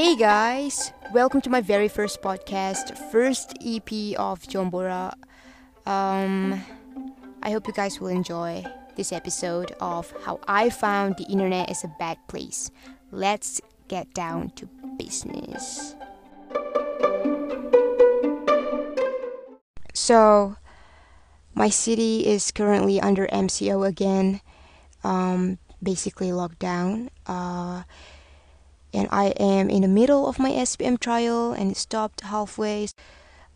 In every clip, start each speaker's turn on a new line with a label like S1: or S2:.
S1: Hey guys, welcome to my very first podcast, first EP of Jombora. Um, I hope you guys will enjoy this episode of how I found the internet is a bad place. Let's get down to business. So, my city is currently under MCO again, um, basically lockdown. Uh, and I am in the middle of my SPM trial and it stopped halfway.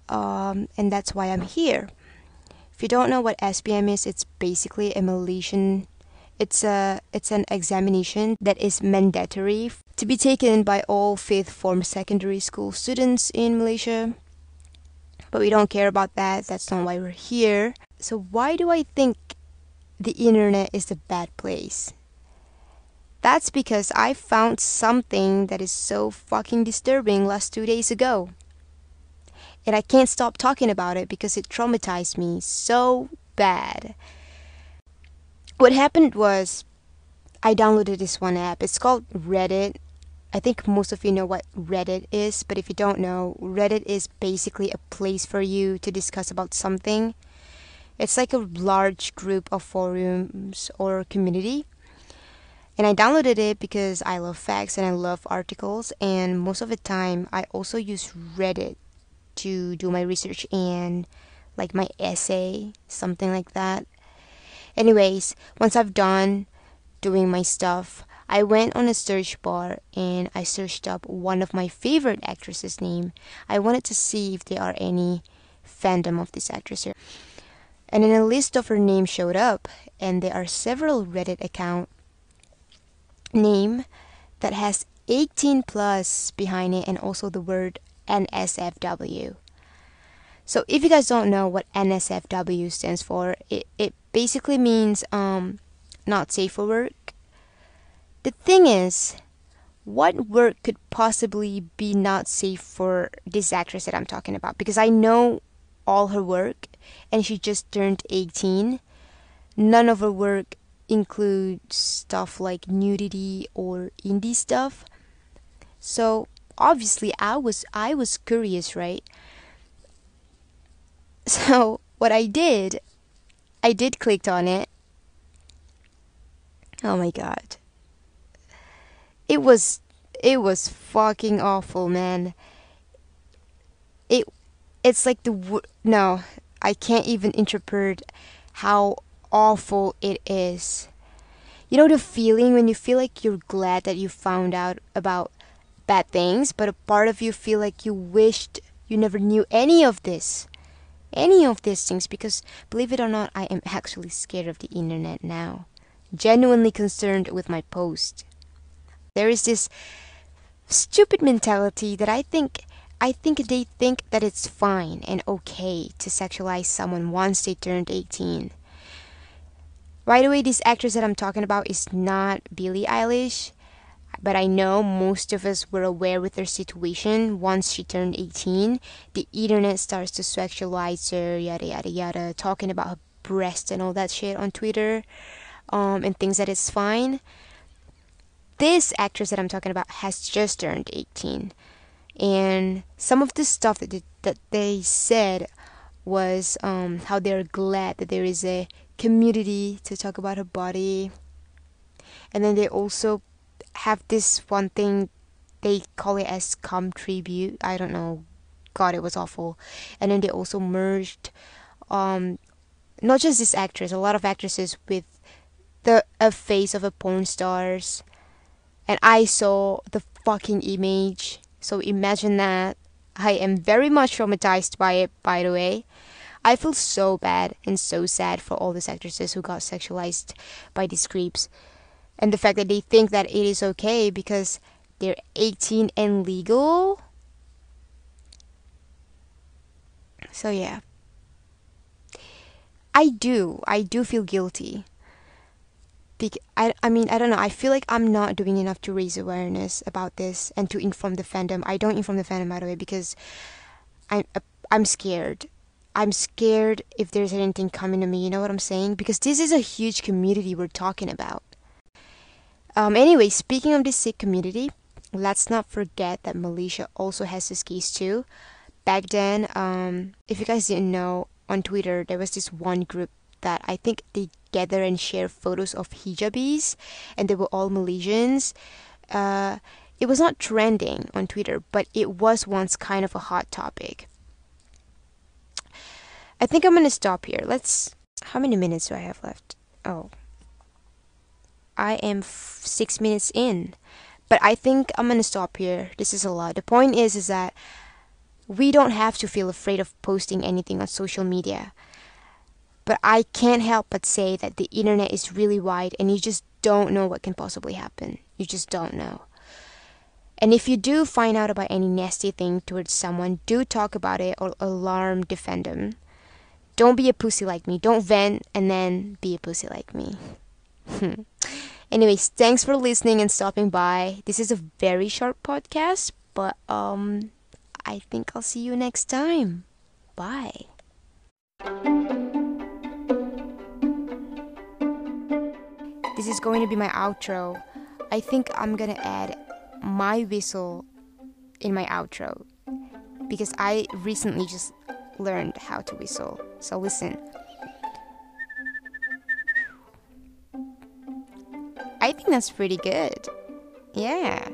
S1: Um, and that's why I'm here. If you don't know what SPM is, it's basically a Malaysian. It's a it's an examination that is mandatory to be taken by all fifth form secondary school students in Malaysia. But we don't care about that. That's not why we're here. So why do I think the internet is a bad place? That's because I found something that is so fucking disturbing last two days ago. And I can't stop talking about it because it traumatized me so bad. What happened was I downloaded this one app. It's called Reddit. I think most of you know what Reddit is, but if you don't know, Reddit is basically a place for you to discuss about something. It's like a large group of forums or community and I downloaded it because I love facts and I love articles. And most of the time, I also use Reddit to do my research and like my essay, something like that. Anyways, once I've done doing my stuff, I went on a search bar and I searched up one of my favorite actresses' name. I wanted to see if there are any fandom of this actress here. And then a list of her name showed up, and there are several Reddit accounts name that has 18 plus behind it and also the word NSFW. So if you guys don't know what NSFW stands for, it, it basically means um, not safe for work. The thing is, what work could possibly be not safe for this actress that I'm talking about? Because I know all her work and she just turned 18. None of her work include stuff like nudity or indie stuff. So obviously I was I was curious, right? So what I did, I did clicked on it. Oh my god. It was it was fucking awful, man. It it's like the no, I can't even interpret how awful it is. You know the feeling when you feel like you're glad that you found out about bad things, but a part of you feel like you wished you never knew any of this. Any of these things because believe it or not, I am actually scared of the internet now. Genuinely concerned with my post. There is this stupid mentality that I think I think they think that it's fine and okay to sexualize someone once they turned 18. Right away, this actress that I'm talking about is not Billie Eilish, but I know most of us were aware with her situation. Once she turned 18, the internet starts to sexualize her, yada yada yada, talking about her breast and all that shit on Twitter, um, and things that is fine. This actress that I'm talking about has just turned 18, and some of the stuff that they, that they said was um, how they're glad that there is a community to talk about her body. And then they also have this one thing they call it as cum tribute. I don't know. God, it was awful. And then they also merged um not just this actress, a lot of actresses with the a face of a porn stars. And I saw the fucking image. So imagine that. I am very much traumatized by it by the way. I feel so bad and so sad for all these actresses who got sexualized by these creeps. And the fact that they think that it is okay because they're 18 and legal. So, yeah. I do. I do feel guilty. I, I mean, I don't know. I feel like I'm not doing enough to raise awareness about this and to inform the fandom. I don't inform the fandom, by the way, because I'm, I'm scared I'm scared if there's anything coming to me. You know what I'm saying? Because this is a huge community we're talking about. Um, anyway, speaking of this sick community, let's not forget that Malaysia also has this case too. Back then, um, if you guys didn't know, on Twitter there was this one group that I think they gather and share photos of hijabis, and they were all Malaysians. Uh, it was not trending on Twitter, but it was once kind of a hot topic. I think I'm gonna stop here. Let's. How many minutes do I have left? Oh, I am f- six minutes in, but I think I'm gonna stop here. This is a lot. The point is, is that we don't have to feel afraid of posting anything on social media. But I can't help but say that the internet is really wide and you just don't know what can possibly happen. You just don't know. And if you do find out about any nasty thing towards someone, do talk about it or alarm defend them. Don't be a pussy like me. Don't vent and then be a pussy like me. Anyways, thanks for listening and stopping by. This is a very short podcast, but um I think I'll see you next time. Bye. This is going to be my outro. I think I'm gonna add my whistle in my outro because I recently just learned how to whistle. So listen. I think that's pretty good. Yeah.